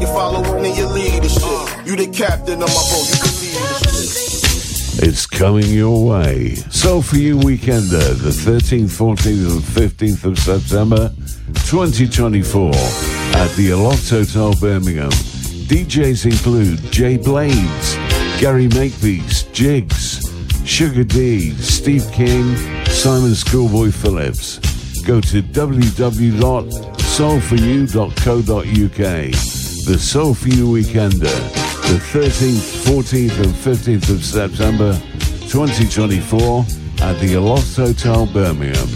You following and you lead the. You the captain of my boat, you can. It's coming your way. Soul For You weekender, uh, the 13th, 14th and 15th of September 2024 at the Aloft Hotel Birmingham. DJs include Jay Blades, Gary Makepeace, Jigs, Sugar D, Steve King, Simon Schoolboy Phillips. Go to www.soulforyou.co.uk. The Soul For You Weekender, the 13th, 14th and 15th of September 2024 at the Aloft Hotel Birmingham.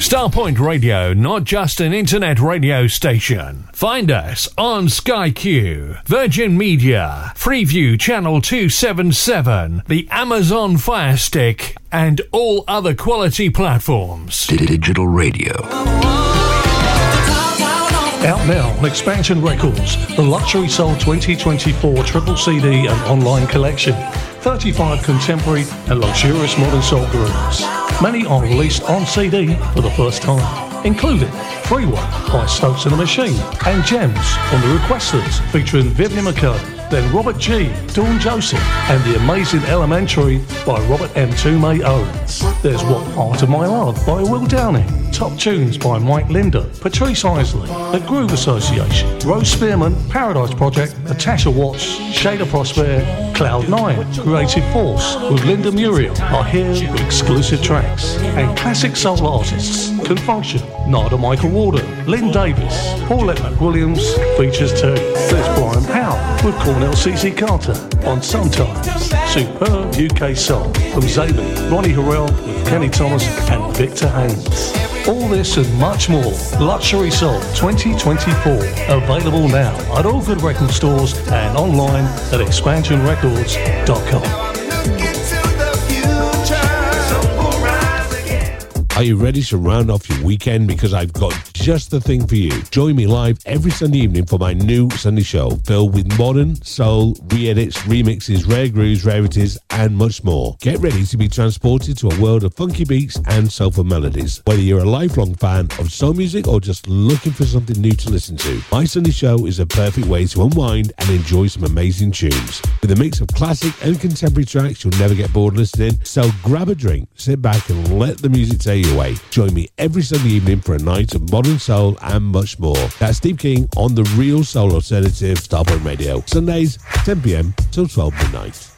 Starpoint Radio, not just an internet radio station. Find us on Sky Q, Virgin Media, Freeview Channel 277, the Amazon Fire Stick, and all other quality platforms. Digital radio. Out now on Expansion Records, the Luxury Soul 2024 triple CD and online collection. 35 contemporary and luxurious modern soul grooves. Many are released on CD for the first time, including Freeway by Stokes and the Machine and Gems from the Requesters featuring Vivian McCurdy, then Robert G, Dawn Joseph, and The Amazing Elementary by Robert M. Toomey Owens. There's What Part of My Love by Will Downing, Top Tunes by Mike Linder, Patrice Isley, The Groove Association, Rose Spearman, Paradise Project, Natasha Watts, Shada Prosper, Cloud9, Creative Force with Linda Muriel are here with exclusive tracks. And classic soul artists can function. Narada Michael Walden, Lynn Davis, Paulette McWilliams features too. There's Brian Powell with Cornell CC Carter on Sometimes. Superb UK Soul from Zaben, Ronnie Herel with Kenny Thomas and Victor Haynes. All this and much more. Luxury Soul 2024. Available now at all good record stores and online at expansionrecords.com. Are you ready to round off your weekend? Because I've got just the thing for you. Join me live every Sunday evening for my new Sunday show filled with modern, soul, re edits, remixes, rare grooves, rarities, and much more. Get ready to be transported to a world of funky beats and soulful melodies. Whether you're a lifelong fan of soul music or just looking for something new to listen to, my Sunday show is a perfect way to unwind and enjoy some amazing tunes. With a mix of classic and contemporary tracks, you'll never get bored listening. So grab a drink, sit back, and let the music take Join me every Sunday evening for a night of modern soul and much more. That's Steve King on the Real Soul Alternative Starpoint Radio. Sundays, 10 p.m. till 12 midnight.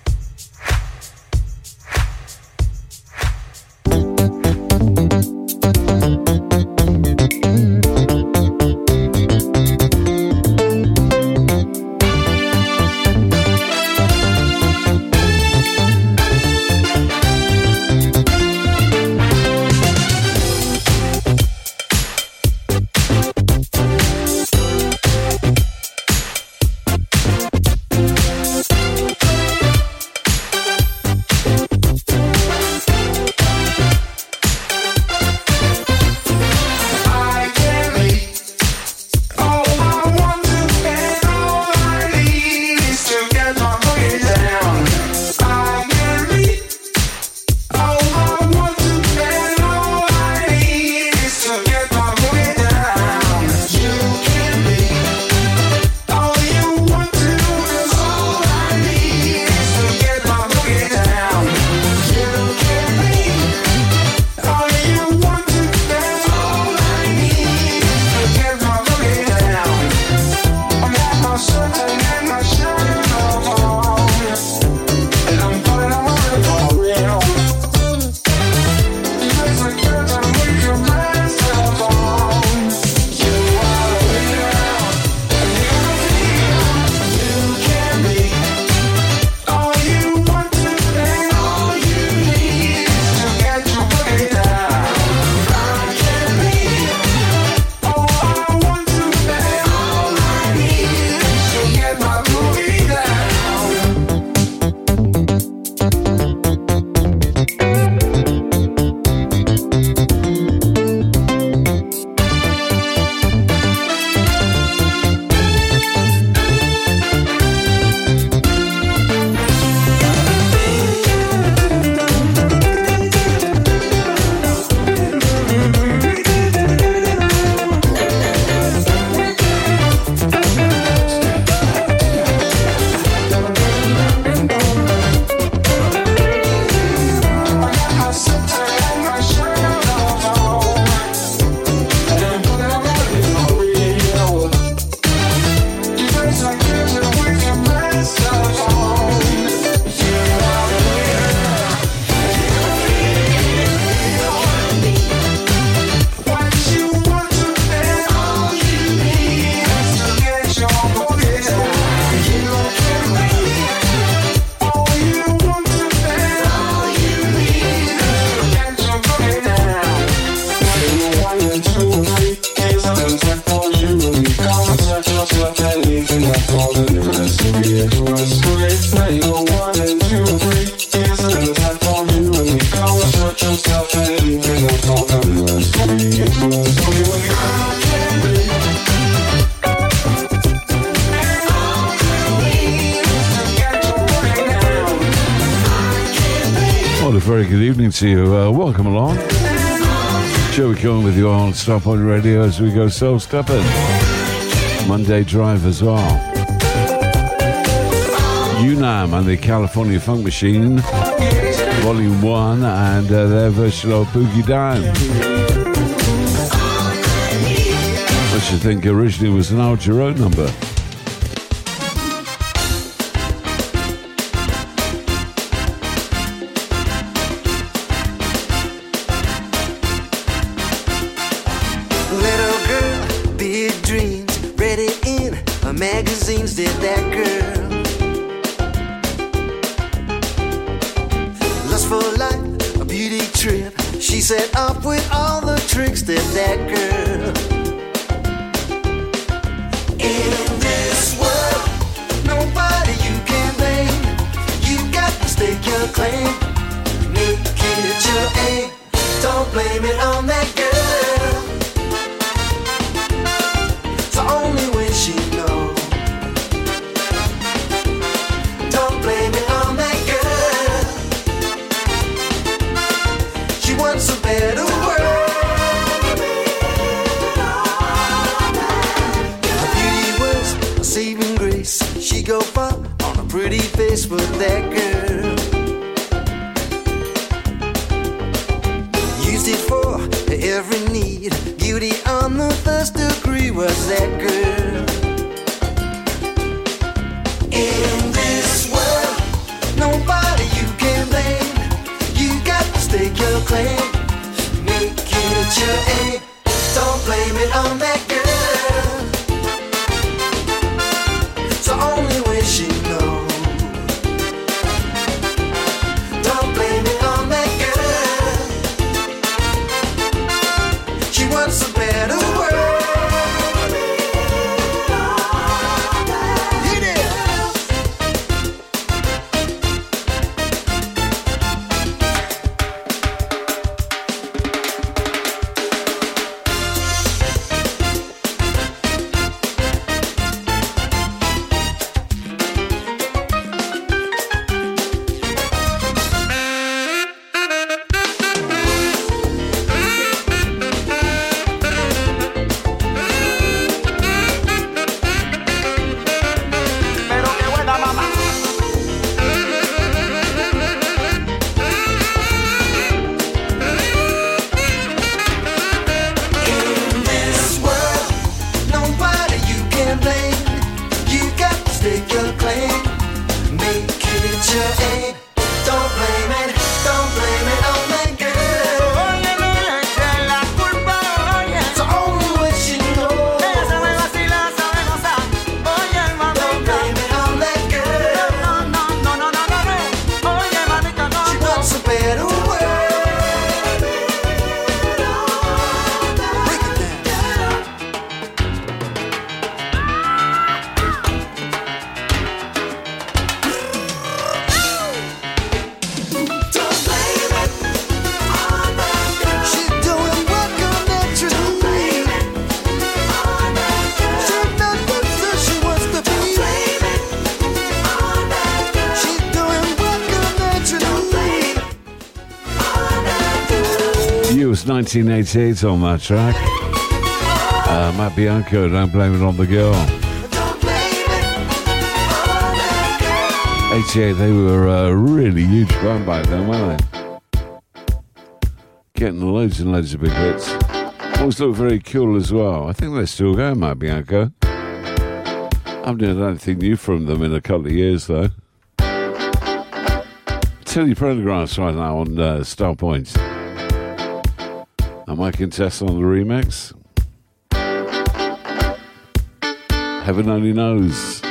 You on Radio as we go soul stepping. Monday Drive as well. UNAM and the California Funk Machine, Volume 1, and uh, their version of Boogie Down. Which I think originally was an Al Jarreau number. You was 1988 on that track. Uh, Matt Bianco, Don't Blame It on the Girl. 88, they were a really huge band back then, weren't they? Getting loads and loads of big hits. Always looked very cool as well. I think they're still going, Matt Bianco. I haven't heard anything new from them in a couple of years, though. Tell your programs right now on uh, Starpoint. I contestant on the remix? Heaven only knows.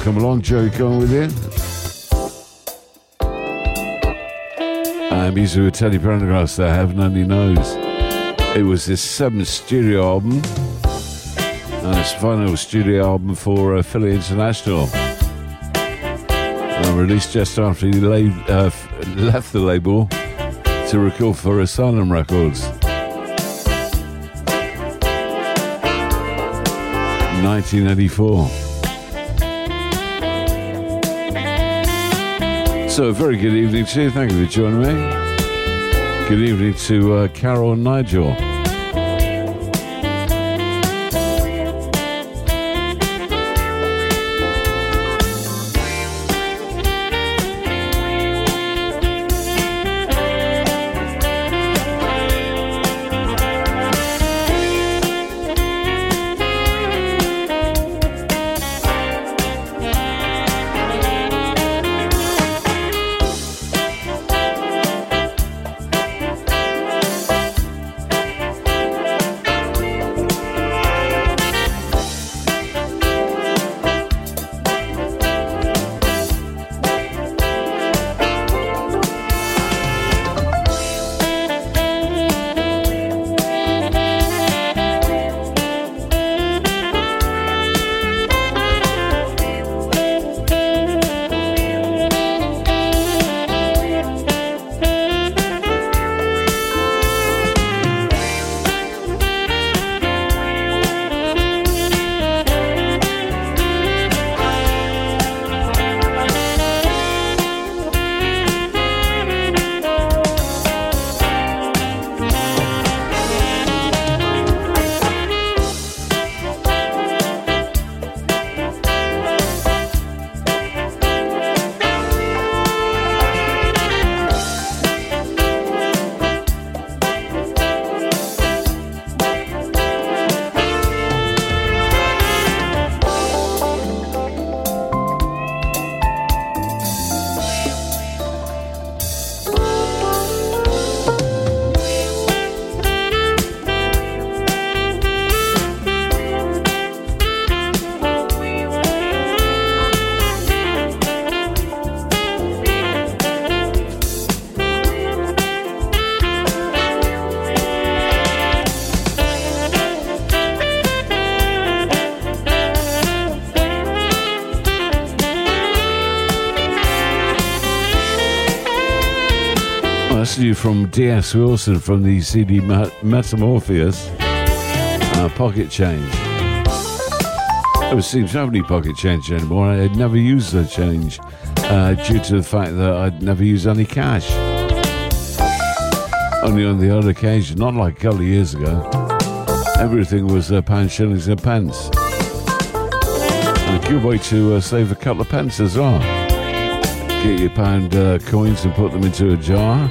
Come along, Joey Cohen with you. And music with Teddy Pendergrass there, Heaven Only Knows. It was his seventh studio album and his final studio album for uh, Philly International. And released just after he uh, left the label to record for Asylum Records. 1984. So, very good evening to you. Thank you for joining me. Good evening to uh, Carol and Nigel. From D.S. Wilson from the CD Metamorphosis. Uh, pocket change. I don't seem to have any pocket change anymore. I would never used the change uh, due to the fact that I'd never used any cash. Only on the odd occasion, not like a couple of years ago. Everything was uh, pounds, shillings, and pence. And a good way to uh, save a couple of pence as well. Get your pound uh, coins and put them into a jar.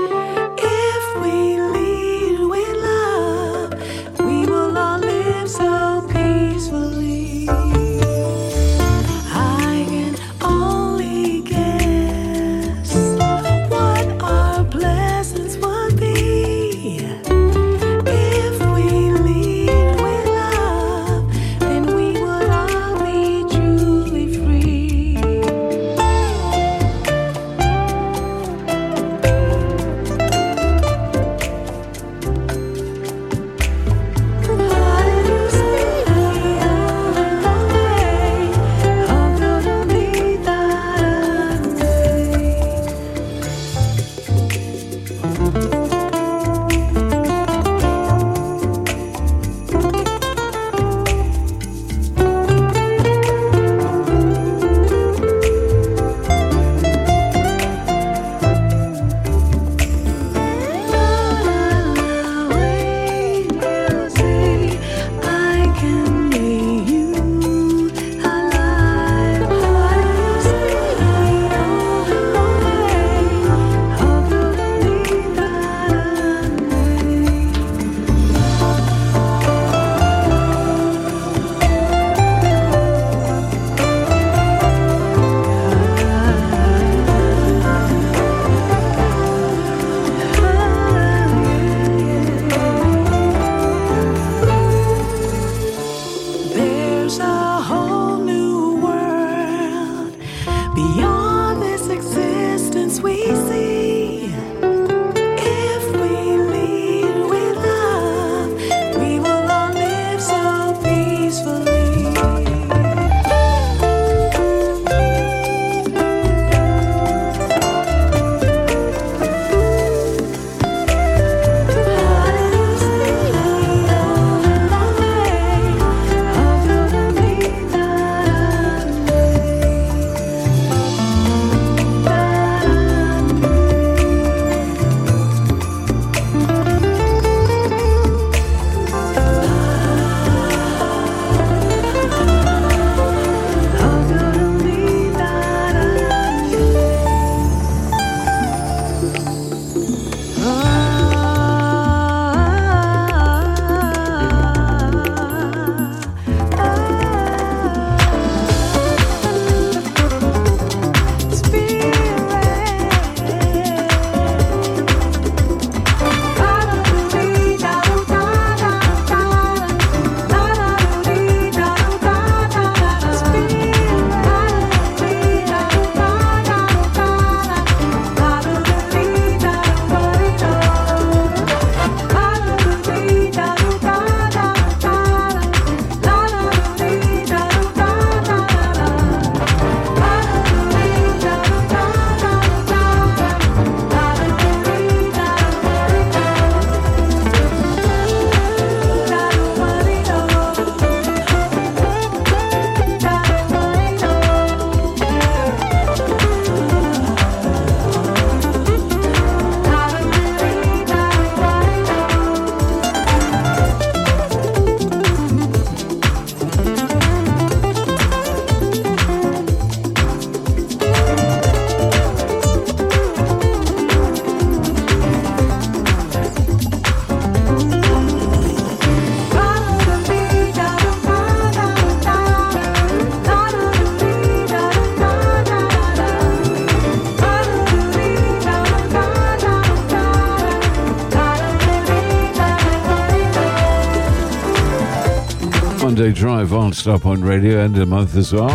Drive on Starpoint Radio, end of the month as well.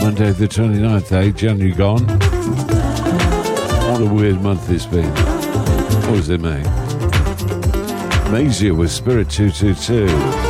Monday the 29th, eh? January gone. What a weird month it's been. What was it, mate? Mazia with Spirit 222.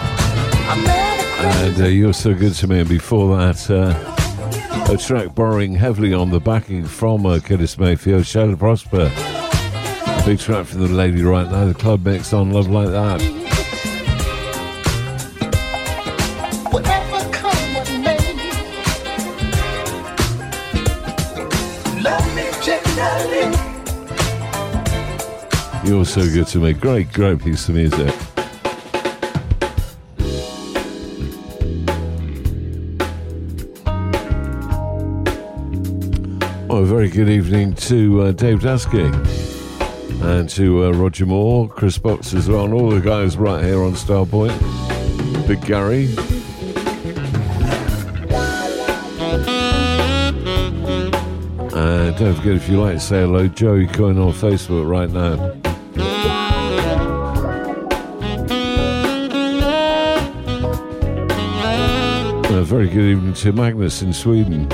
And uh, You're So Good To Me. And before that, uh, a track borrowing heavily on the backing from uh, Curtis Mayfield, Shadow Prosper. A big track from the lady right now, the club mix on Love Like That. You're so good to me. Great, great piece of music. Very good evening to uh, Dave Dasky and to uh, Roger Moore, Chris Box as well, and all the guys right here on Starpoint. Big Gary. And don't forget if you like say hello, Joey Coyne on Facebook right now. very good evening to Magnus in Sweden.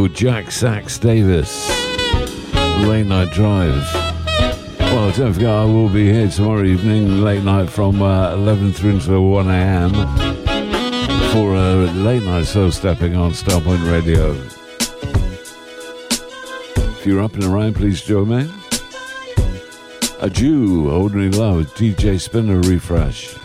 Called Jack Sachs Davis. Late Night Drive. Well, don't forget, I will be here tomorrow evening, late night from uh, 11 through until 1 a.m. for a late night soul stepping on Starpoint Radio. If you're up and around, please join me. A Jew, Ordinary Love, DJ Spinna Refresh.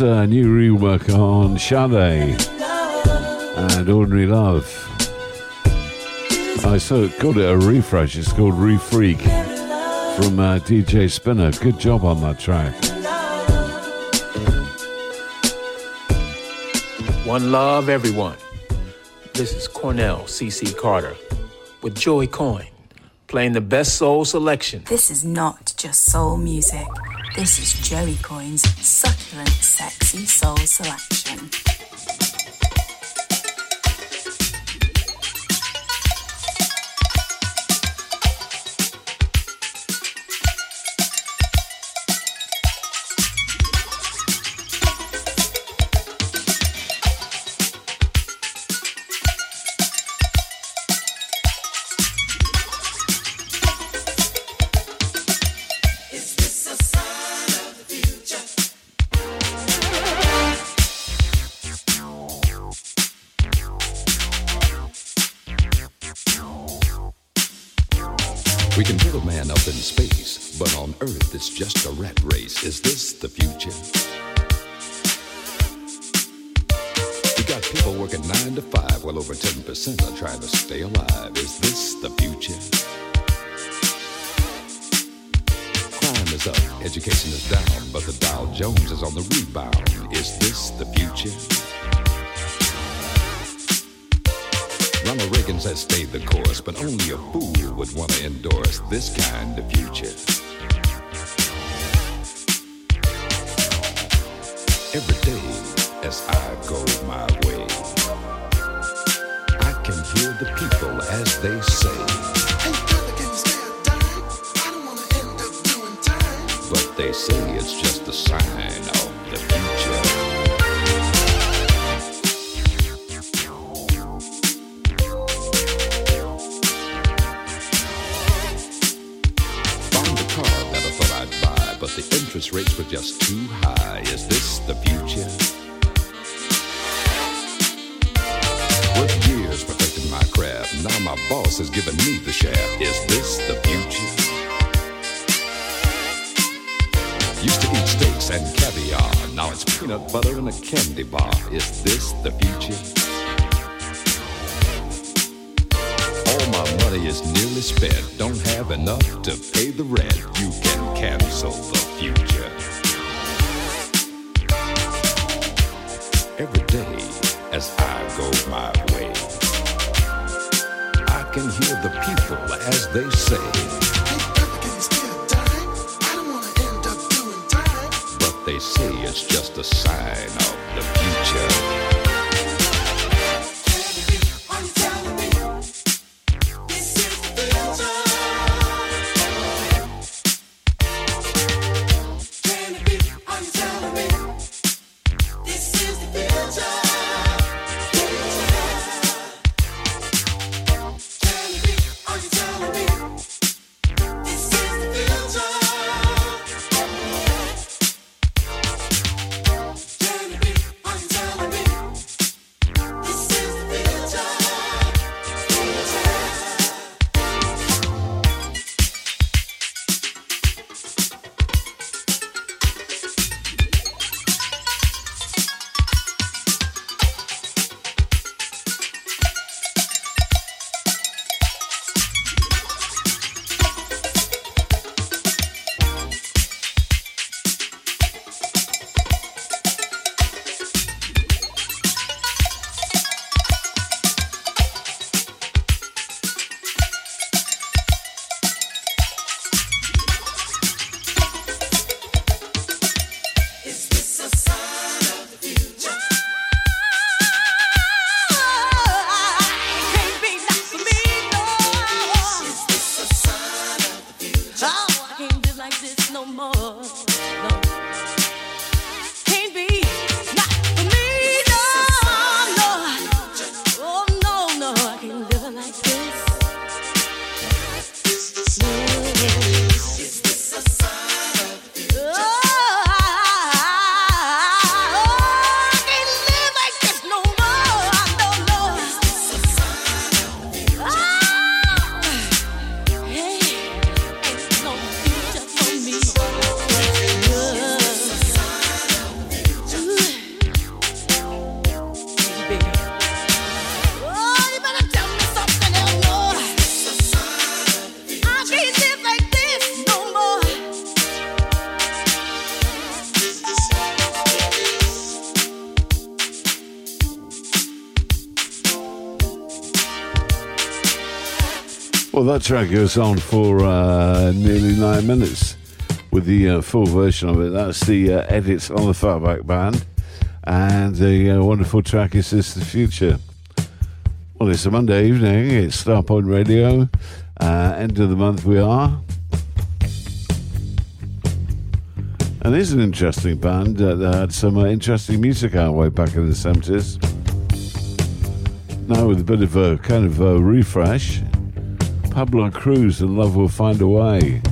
A new rework on Sade and Ordinary Love. I so called it a refresh. It's called Refreak from uh, DJ Spinna. Good job on that track. One love, everyone. This is Cornell CC Carter with Joey Coyne playing the best soul selection. This is not just soul music. This is Joey Coyne's succulent, sexy soul selection. This kind candy bar. Is this the future? All my money is nearly spent. Don't have enough to pay the rent. You can cancel the future. Every day as I go my way, I can hear the people as they say. They say it's just a sign of the future. That track goes on for uh, nearly nine minutes with the uh, full version of it. That's the uh, edits on the Fatback Band. And the uh, wonderful track is This the Future. Well, it's a Monday evening. It's Starpoint Radio. Uh, end of the month we are. And it's an interesting band that had some uh, interesting music out way back in the 70s. Now with a bit of a kind of a refresh. Pablo Cruise and Love Will Find a Way.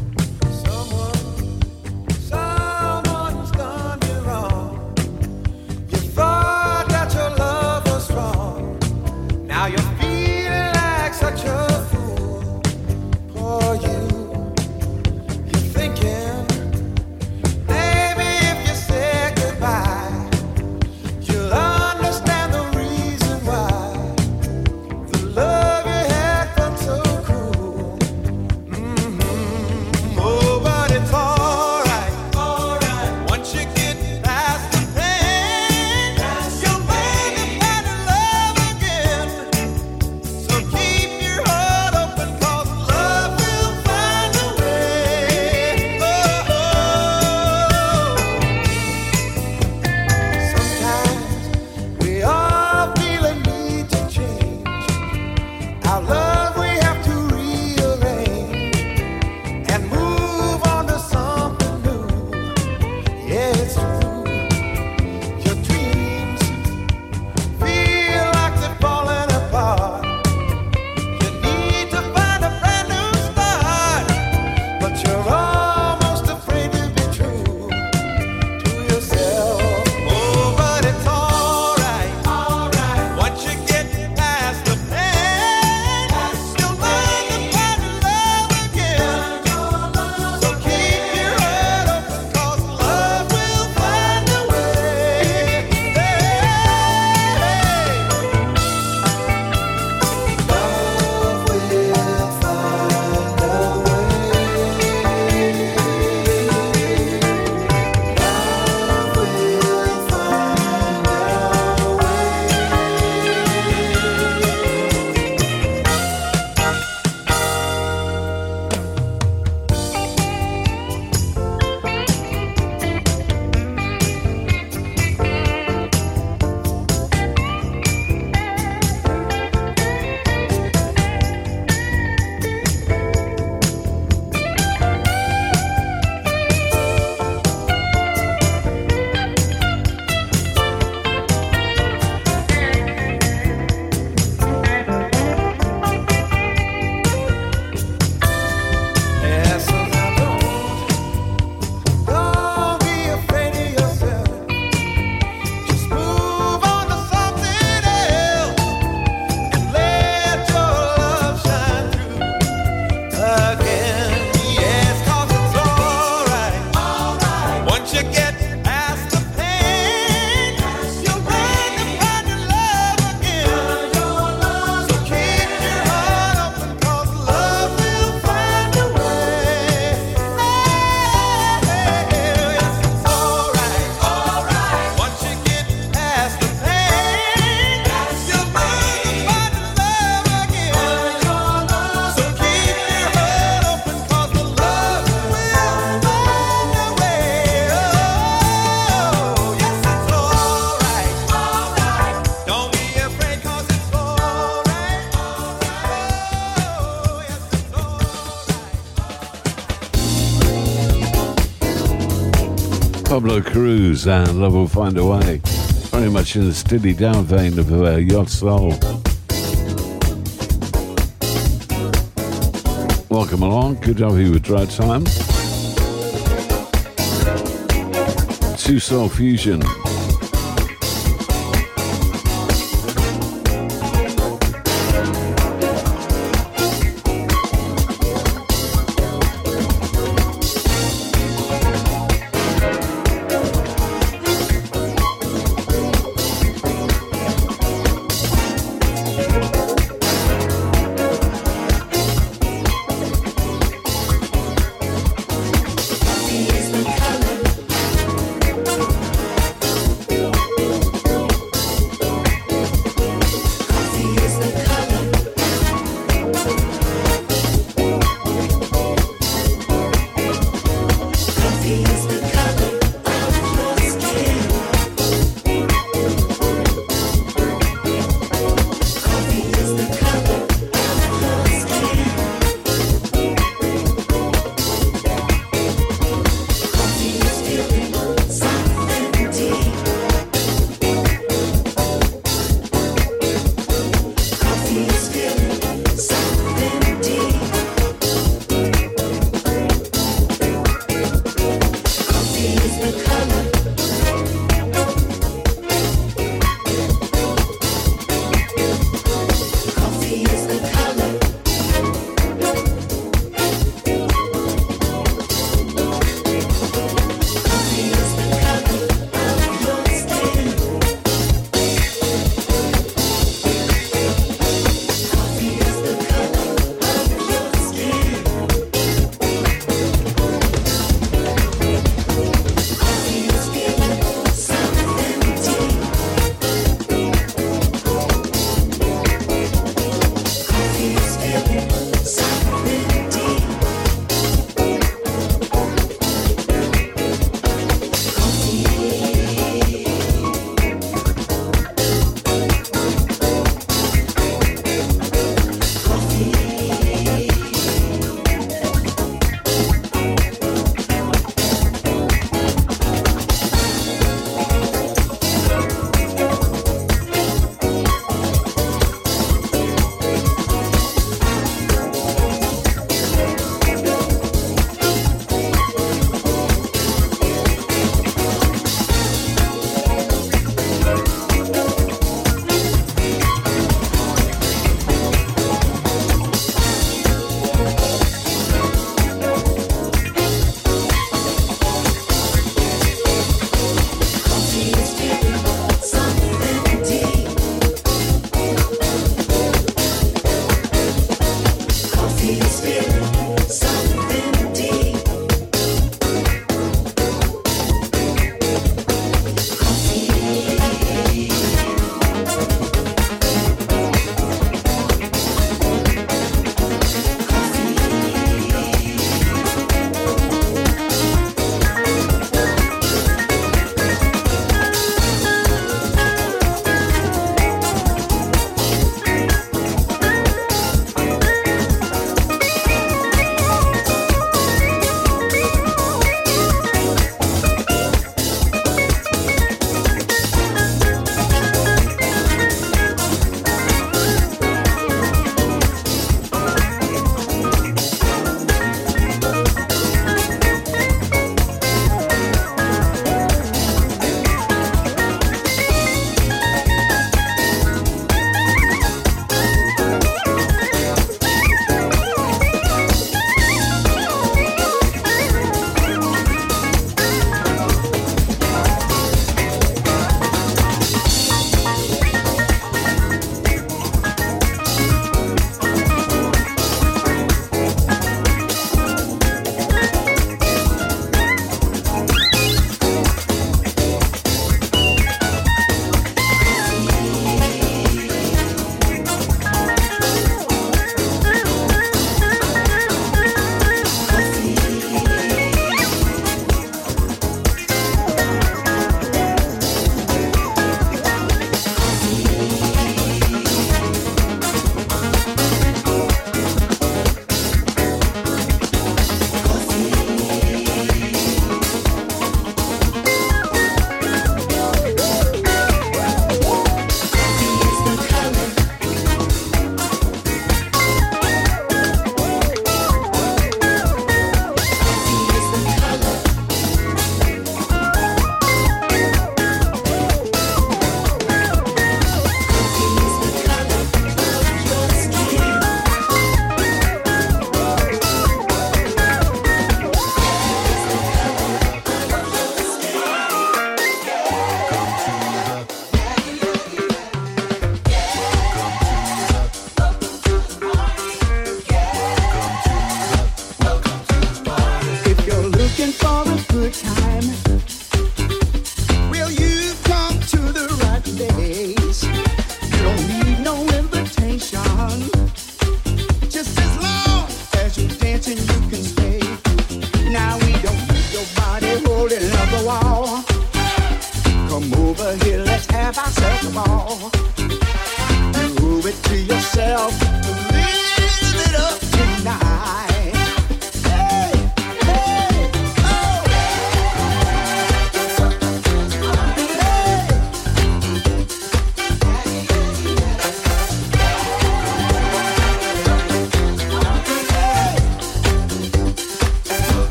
Pablo Cruise and Love Will Find a Way. Very much in the steady down vein of uh, Yacht Soul. Welcome along. Good job you with Dry Time. Two Soul Fusion.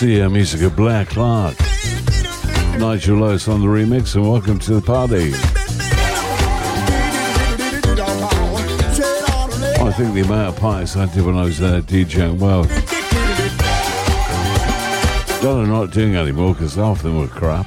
The uh, music of Blair Clark. Nigel Lewis on the remix, and welcome to the party. I think the amount of parties I did when I was there DJing, well, that I'm not doing anymore because half of them were crap.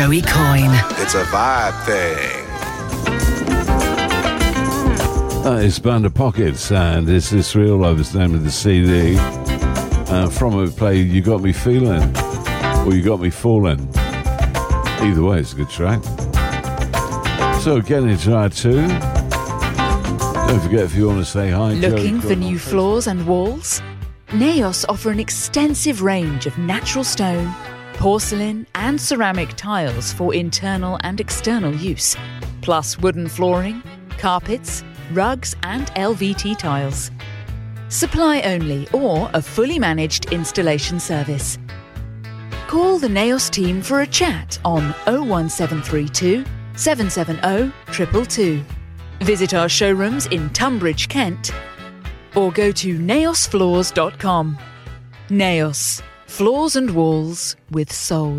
Joey Coyne. It's a vibe thing. Uh, it's Band of Pockets, and it's this real love is the name of the CD. Uh, from it, play You Got Me Feeling, or You Got Me Falling. Either way, it's a good track. So, getting into our two. Don't forget if you want to say hi. Looking Joe, for new floors and walls? Naos offer an extensive range of natural stone, porcelain, and ceramic tiles for internal and external use, plus wooden flooring, carpets, rugs, and LVT tiles. Supply only or a fully managed installation service. Call the Naos team for a chat on 01732 770 222. Visit our showrooms in Tonbridge, Kent, or go to naosfloors.com. Naos, floors and walls with soul.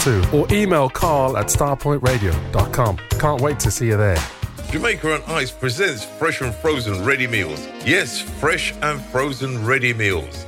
762 or email carl at starpointradio.com. Can't wait to see you there. Jamaica on Ice presents fresh and frozen ready meals. Yes, fresh and frozen ready meals.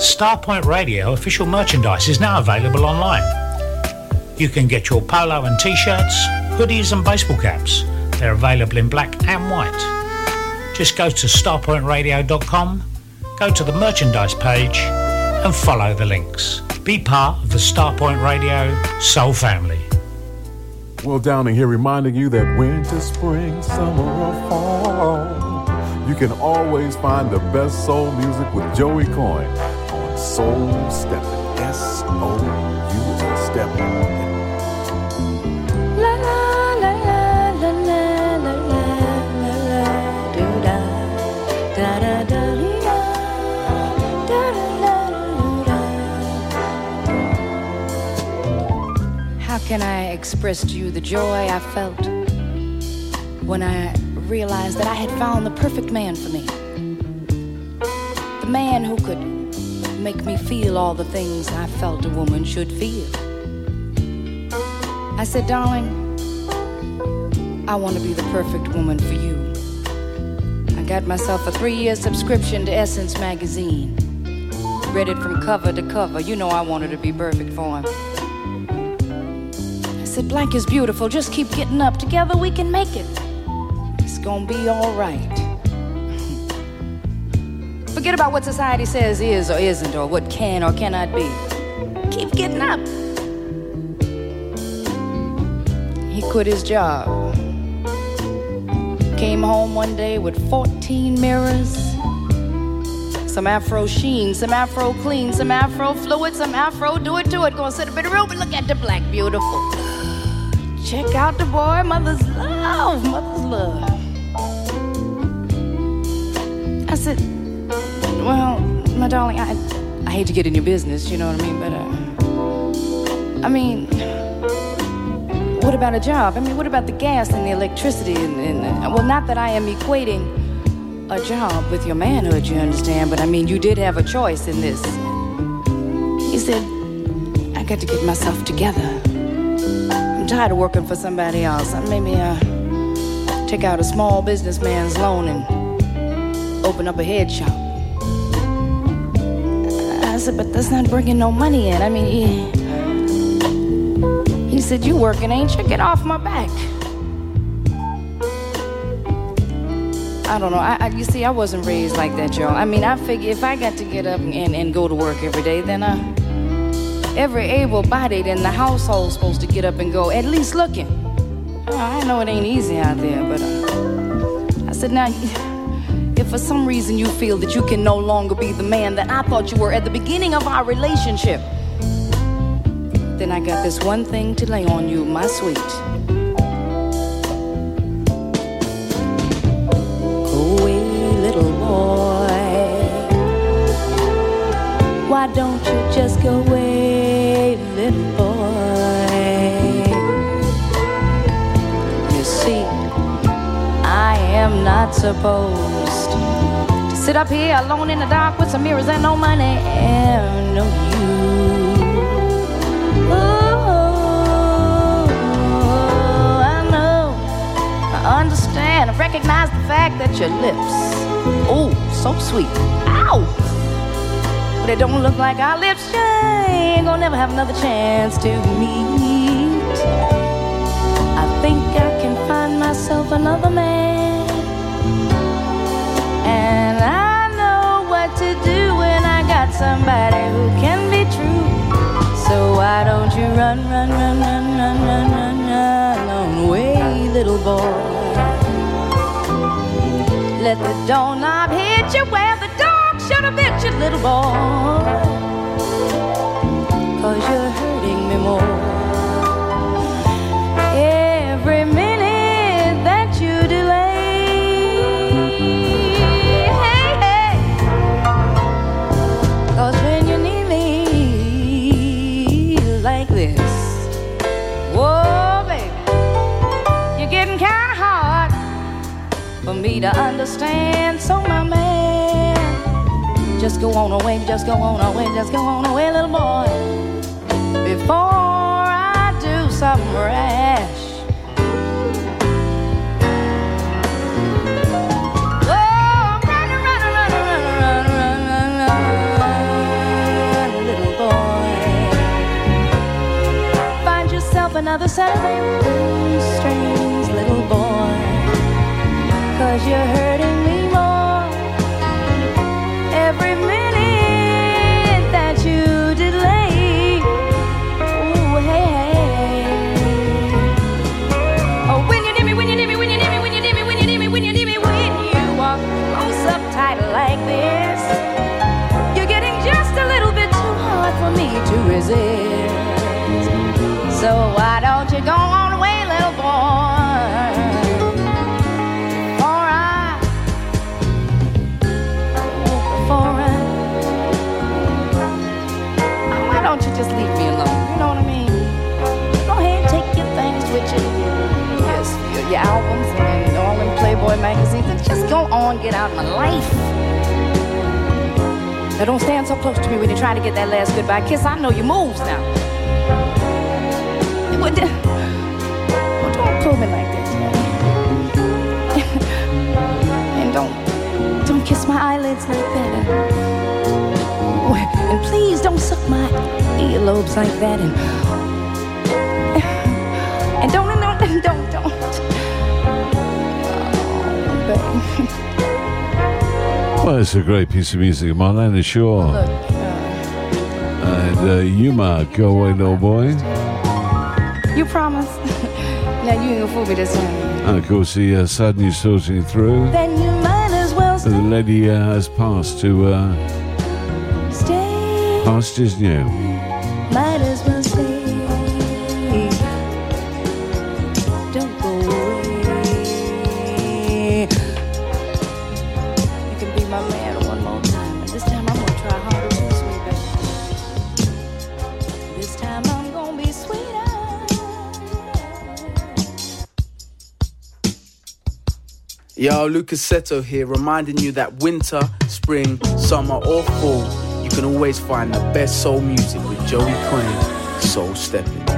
Starpoint Radio official merchandise is now available online. You can get your polo and t-shirts, hoodies and baseball caps. They're available in black and white. Just go to starpointradio.com, go to the merchandise page and follow the links. Be part of the Starpoint Radio Soul family. Will Downing here reminding you that winter, spring, summer, or fall, you can always find the best soul music with Joey Coyne Soul Steppin'. S O U L Steppin'. La la la la la la la la la la do da da da da da da da da da da. How can I express to you the joy I felt when I realized that I had found the perfect man for me? The man who could make me feel all the things I felt a woman should feel. I said, darling, I want to be the perfect woman for you. I got myself a three year subscription to Essence magazine. Read it from cover to cover. You know I wanted to be perfect for him. I said, Blank is beautiful. Just keep getting up. Together we can make it. It's gonna be all right. Forget about what society says is or isn't, or what can or cannot be. Keep getting up. He quit his job. Came home one day with 14 mirrors, some afro sheen, some afro clean, some afro fluid, some afro do it to it. Gonna sit up in the room and look at the black beautiful. Check out the boy, mother's love, mother's love. I said, well, my darling, I, I hate to get in your business, you know what I mean, but, uh, I mean, what about a job? I mean, what about the gas and the electricity? And, and uh, well, not that I am equating a job with your manhood, you understand, but I mean, you did have a choice in this. He said, I got to get myself together. I'm tired of working for somebody else. Uh, Maybe uh, take out a small businessman's loan and open up a head shop. I said, but that's not bringing no money in. I mean, he, he said, you working, ain't you? Get off my back. I don't know. I, I, you see, I wasn't raised like that, y'all. I mean, I figure if I got to get up and, and go to work every day, then uh, every able-bodied in the household's supposed to get up and go, at least looking. I know it ain't easy out there, but uh, I said, now, for some reason you feel that you can no longer be the man that I thought you were at the beginning of our relationship, then I got this one thing to lay on you, my sweet. Go away, little boy. Why don't you just go away, little boy? You see, I am not supposed sit up here alone in the dark with some mirrors and no money. And no you. Oh, I know, I understand, I recognize the fact that your lips, oh, so sweet, ow, but it don't look like our lips ain't gonna never have another chance to meet. I think I can find myself another man, somebody who can be true. So why don't you run, run, run, run, run, run, run, run away, little boy? Let the doorknob hit you where the dog should have bit you, little boy. Cause you're hurting me more. Every to understand. So, my man, just go on away, just go on away, just go on away, little boy. Before I do something rash. Oh, run, run, you heard my life. Now don't stand so close to me when you're trying to get that last goodbye kiss. I know your moves now. Oh, don't pull me like that. and don't don't kiss my eyelids like that. And, please don't suck my earlobes like that. And and don't don't don't don't. Well, it's a great piece of music, Marlena Shaw. Look, And uh, Yuma, Go Away, Little Boy. you promise? now you ain't gonna fool me this time. And of course, the uh, sad news sorting through. Then you might as well The lady uh, has passed to uh, stay. past is new. Yo, Lucas Seto here, reminding you that winter, spring, summer, or fall, you can always find the best soul music with Joey Coyne, Soul Stepping.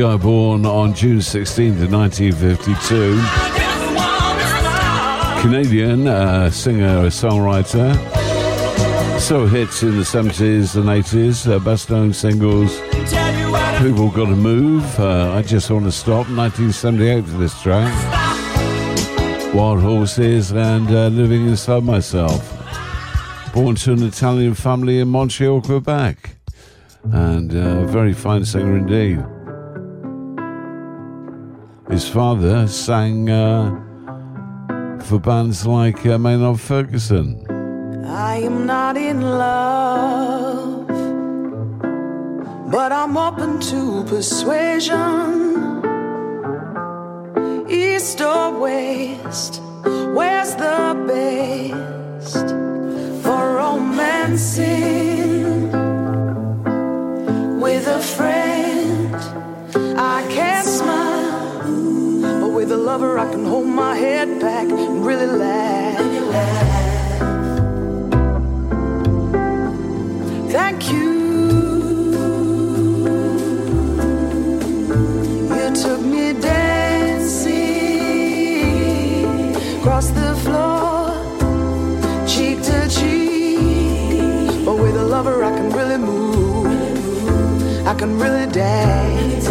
Guy born on June 16th, 1952. Canadian uh, singer, songwriter. So hits in the 70s and 80s. Uh, best known singles People Gotta Move. Uh, I Just Want to Stop, 1978 for this track. Wild Horses and uh, Living Inside Myself. Born to an Italian family in Montreal, Quebec. And uh, a very fine singer indeed. Father sang uh, for bands like uh, Maynard Ferguson. I am not in love, but I'm open to persuasion. East or west, lover, I can hold my head back and really laugh. Thank you. You took me dancing across the floor, cheek to cheek. But with a lover, I can really move. I can really dance,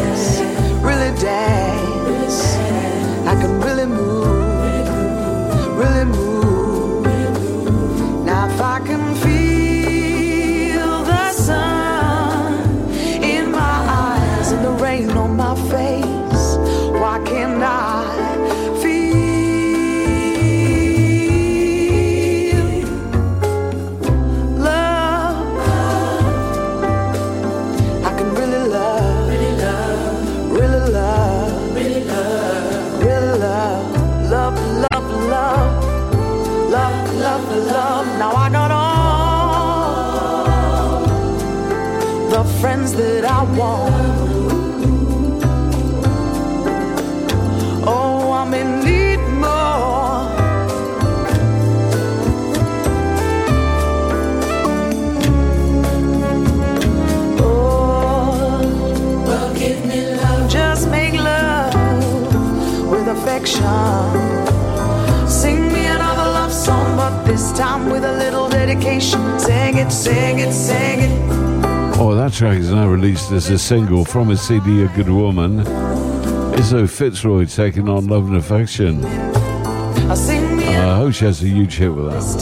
Oh, I'm in need more. Oh. Just make love with affection. Sing me another love song, but this time with a little dedication. Sing it, sing it, sing it. Oh, that track is now released as a single from his CD A Good Woman. Izo FitzRoy taking on Love and Affection. I I hope she has a huge hit with that.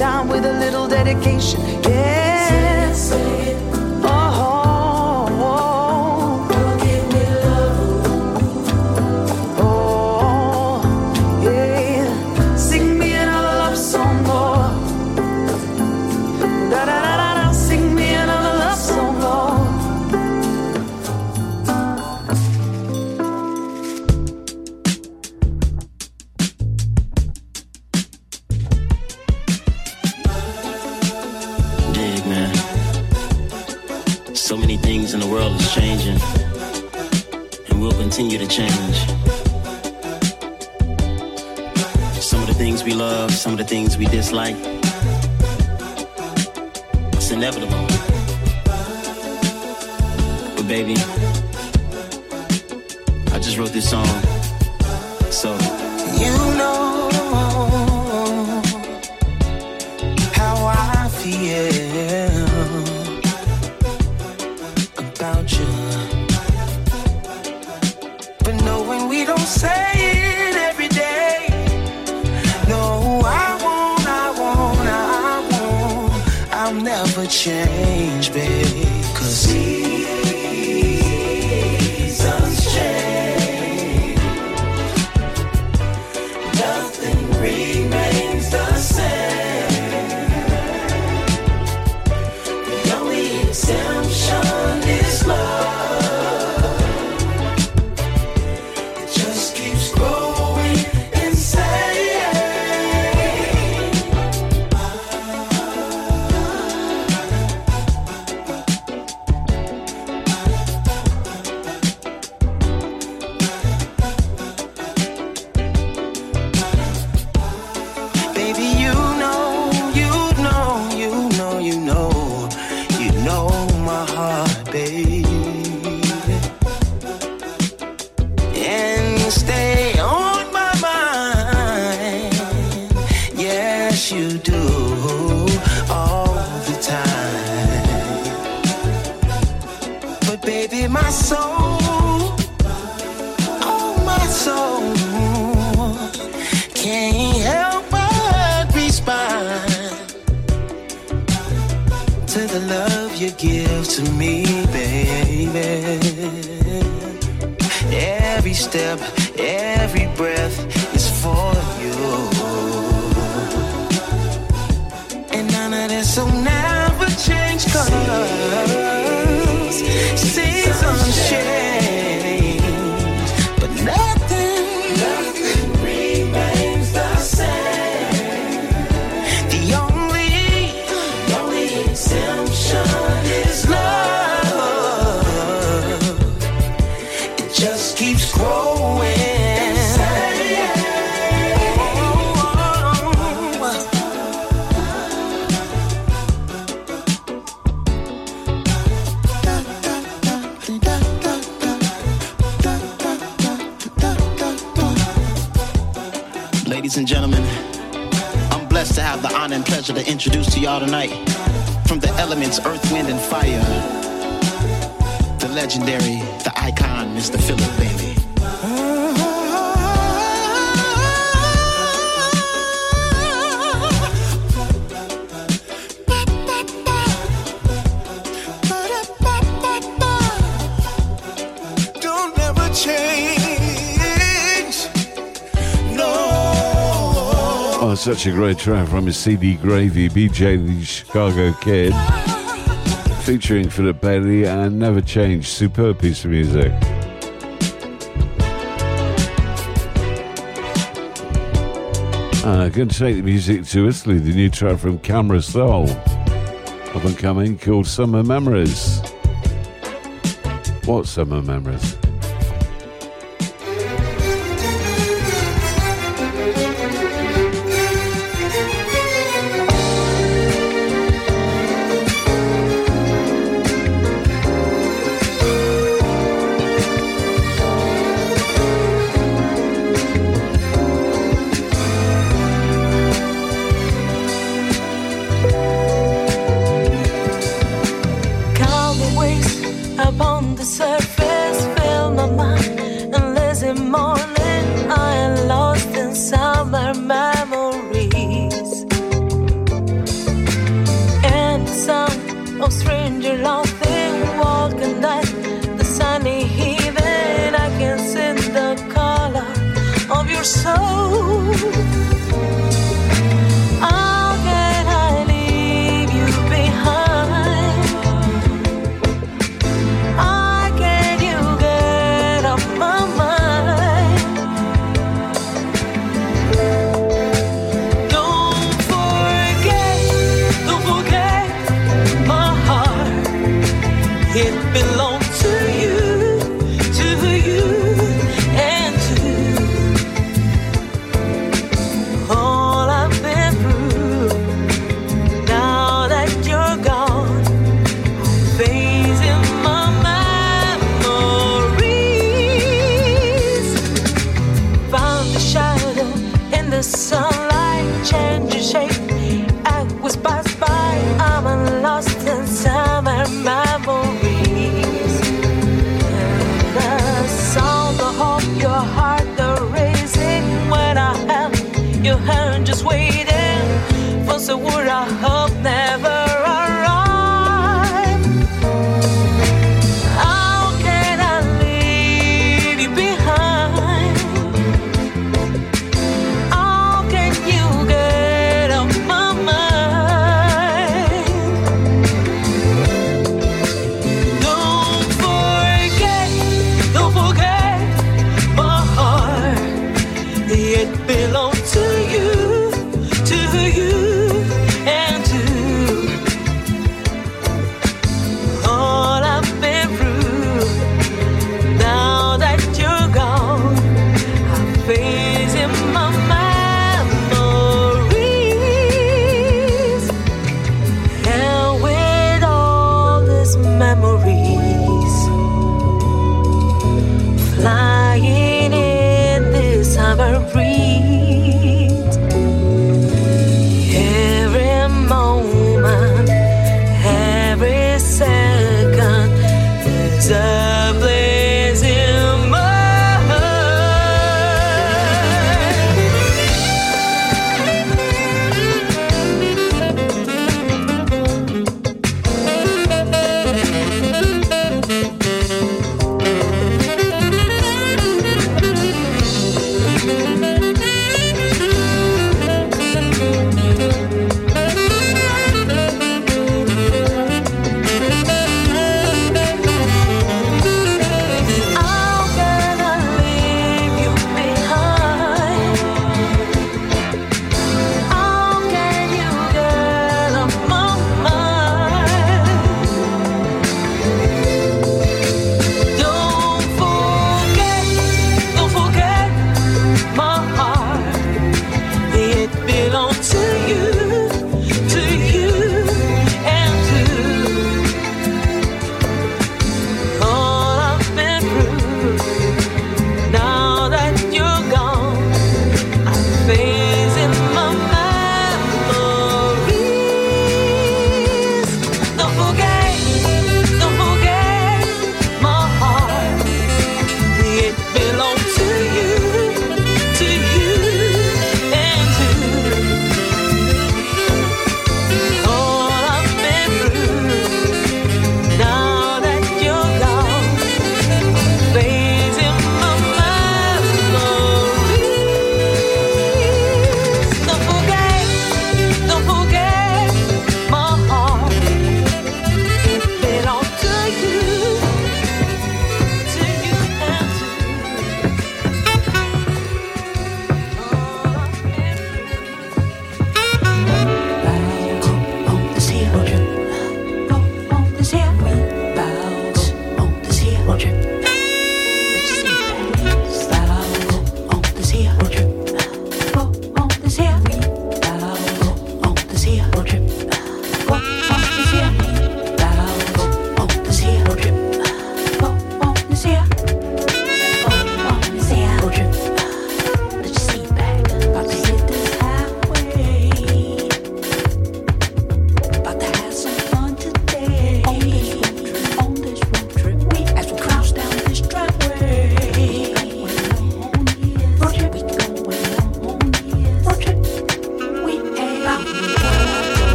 And gentlemen, I'm blessed to have the honor and pleasure to introduce to y'all tonight from the elements earth, wind, and fire, the legendary, the icon, Mr. Philip Bailey. such a great track from his CD Gravy, BJ the Chicago Kid, featuring Philip Bailey and Never Change. Superb piece of music. Uh, going to take the music to Italy, the new track from Camera Soul, up and coming, called Summer Memories. What Summer Memories?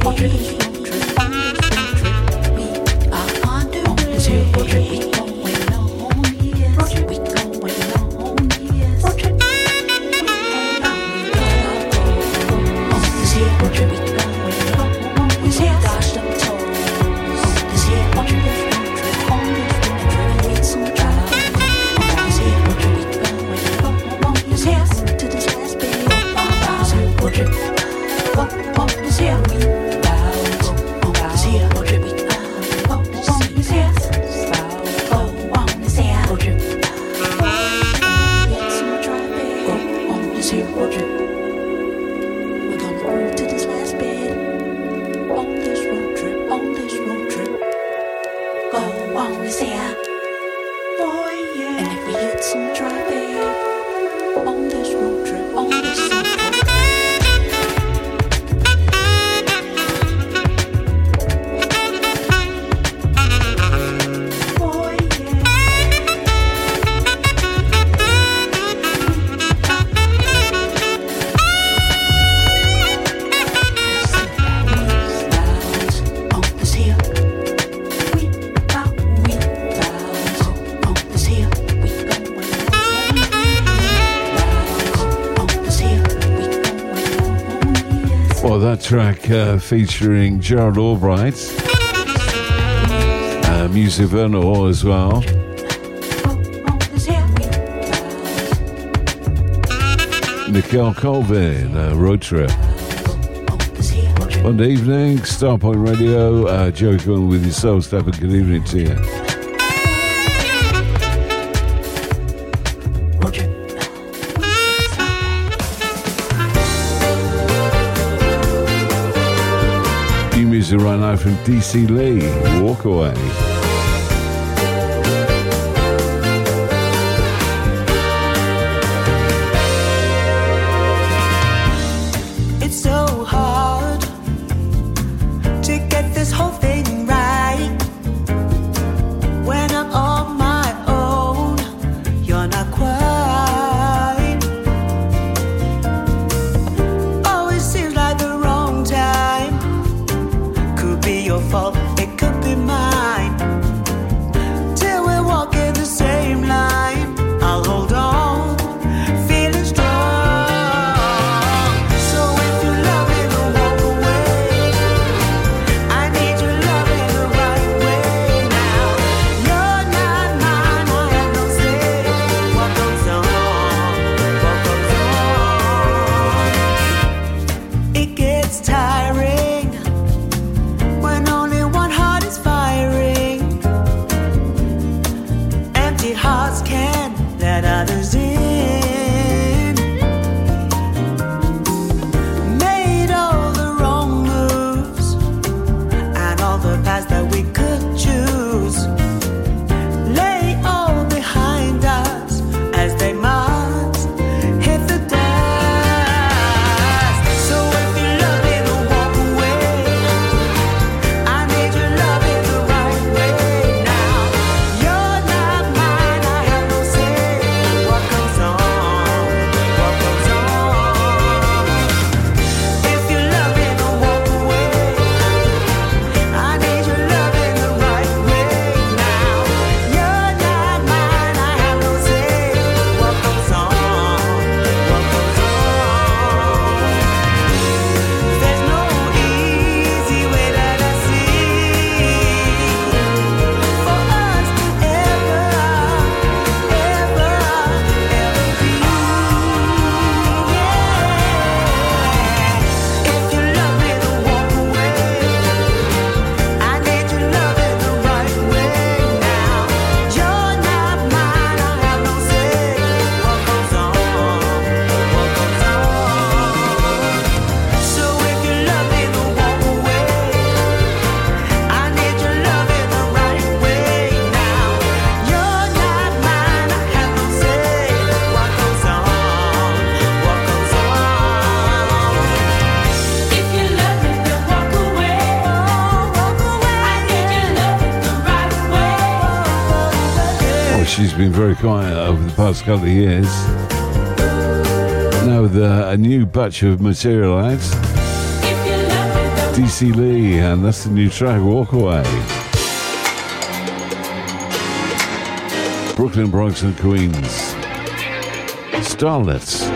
Track uh, featuring Gerald Albright, uh, music as well. Nicole Colvin, uh, Road Trip. Monday evening, Starpoint Radio, uh, Joey Coyne with your soul step and good evening to you. Right now from DC Lee, Walk Away. quiet over the past couple of years. Now with uh, a new batch of material out. DC Lee, and that's the new track, Walk Away. Brooklyn, Bronx, and Queens. Starlets.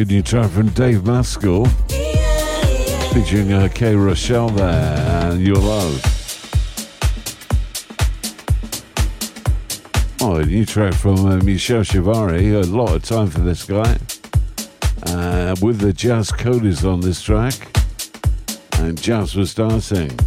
Good new track from Dave Maskell. Featuring uh, K. Rochelle there and Your Love. Oh, a new track from uh, Michele Chiavarini. A lot of time for this guy. Uh, with the Jazz Coders on this track. And Jazz was dancing.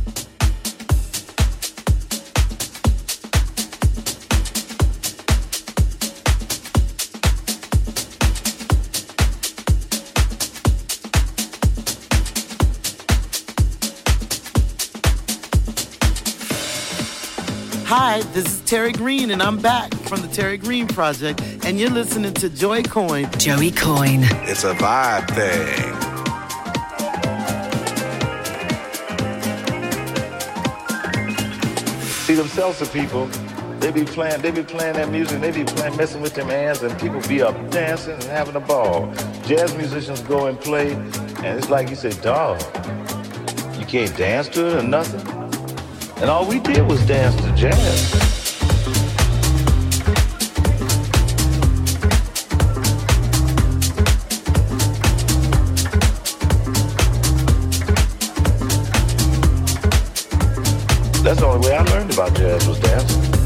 This is Terry Green, and I'm back from the Terry Green Project, and you're listening to Joey Coyne. Joey Coyne. It's a vibe thing. See them salsa people, they be playing, they be playing that music, they be playing, messing with them hands, and people be up dancing and having a ball. Jazz musicians go and play, and it's like you say, dog, you can't dance to it or nothing. And all we did was dance to jazz. That's the only way I learned about jazz was dancing.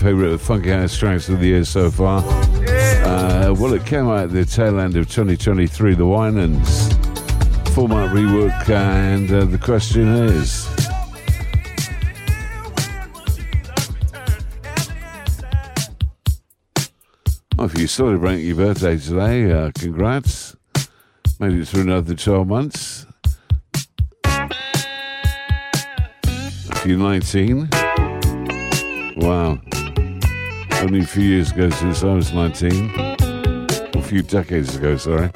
Favourite funky house tracks of the year so far. Uh, well, it came out at the tail end of 2023, The Winans. Format rework, and uh, the question is. Well, if you celebrate your birthday today, uh, congrats. Made it through another 12 months. If you're 19, wow. Only a few years ago since I was 19. A few decades ago, sorry.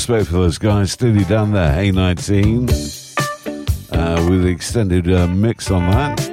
Respect for those guys. Steely Dan there, Hey 19. Uh, with the extended uh, mix on that.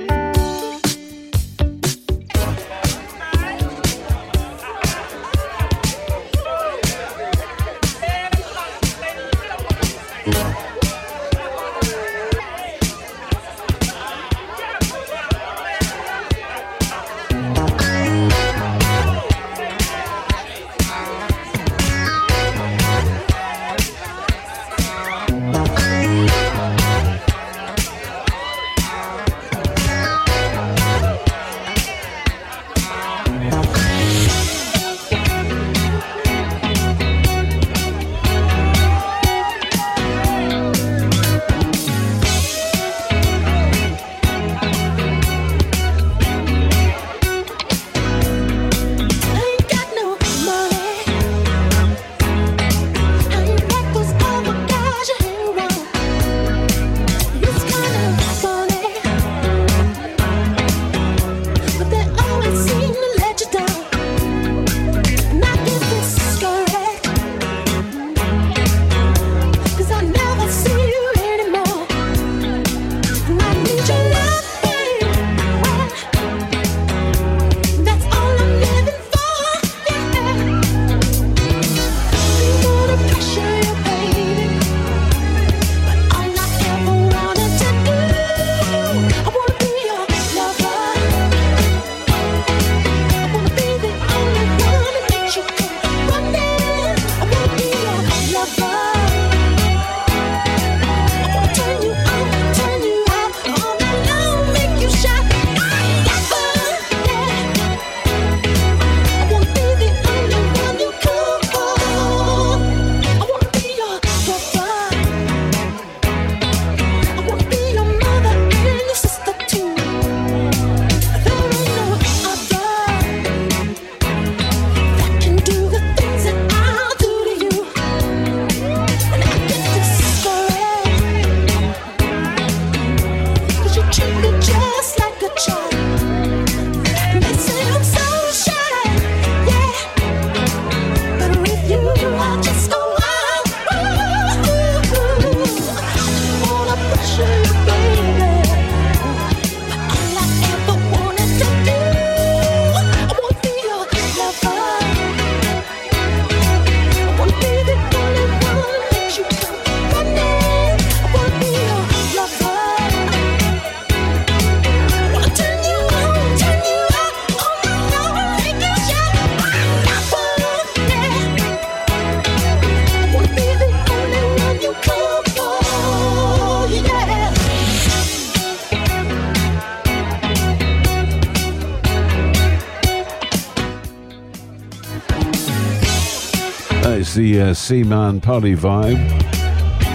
Uh, Seaman Party vibe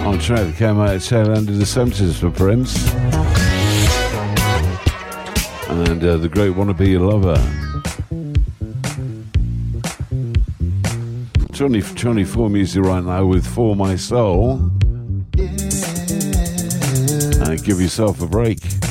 on track that came out at tail end of the 70s for Prince. And uh, the great Wanna Be Your Lover. 20, 24 music right now with For My Soul. And give yourself a break.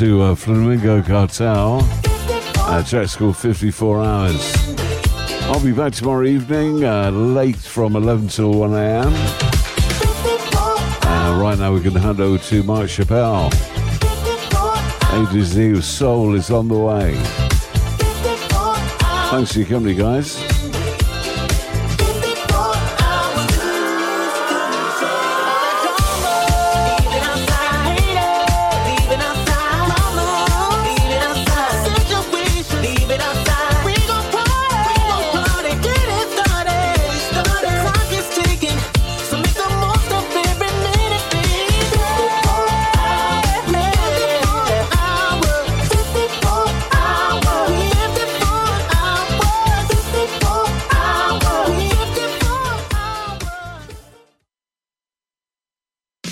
to uh, Flamingo Cartel. at track's School 54 Hours. I'll be back tomorrow evening, uh, late from 11 till 1 a.m. Uh, right now, we're going to hand over to Mike Chappell. A to Z Soul is on the way. Thanks for your company, guys.